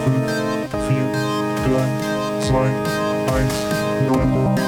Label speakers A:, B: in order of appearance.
A: 5, 4, 3, 2, 1, 0.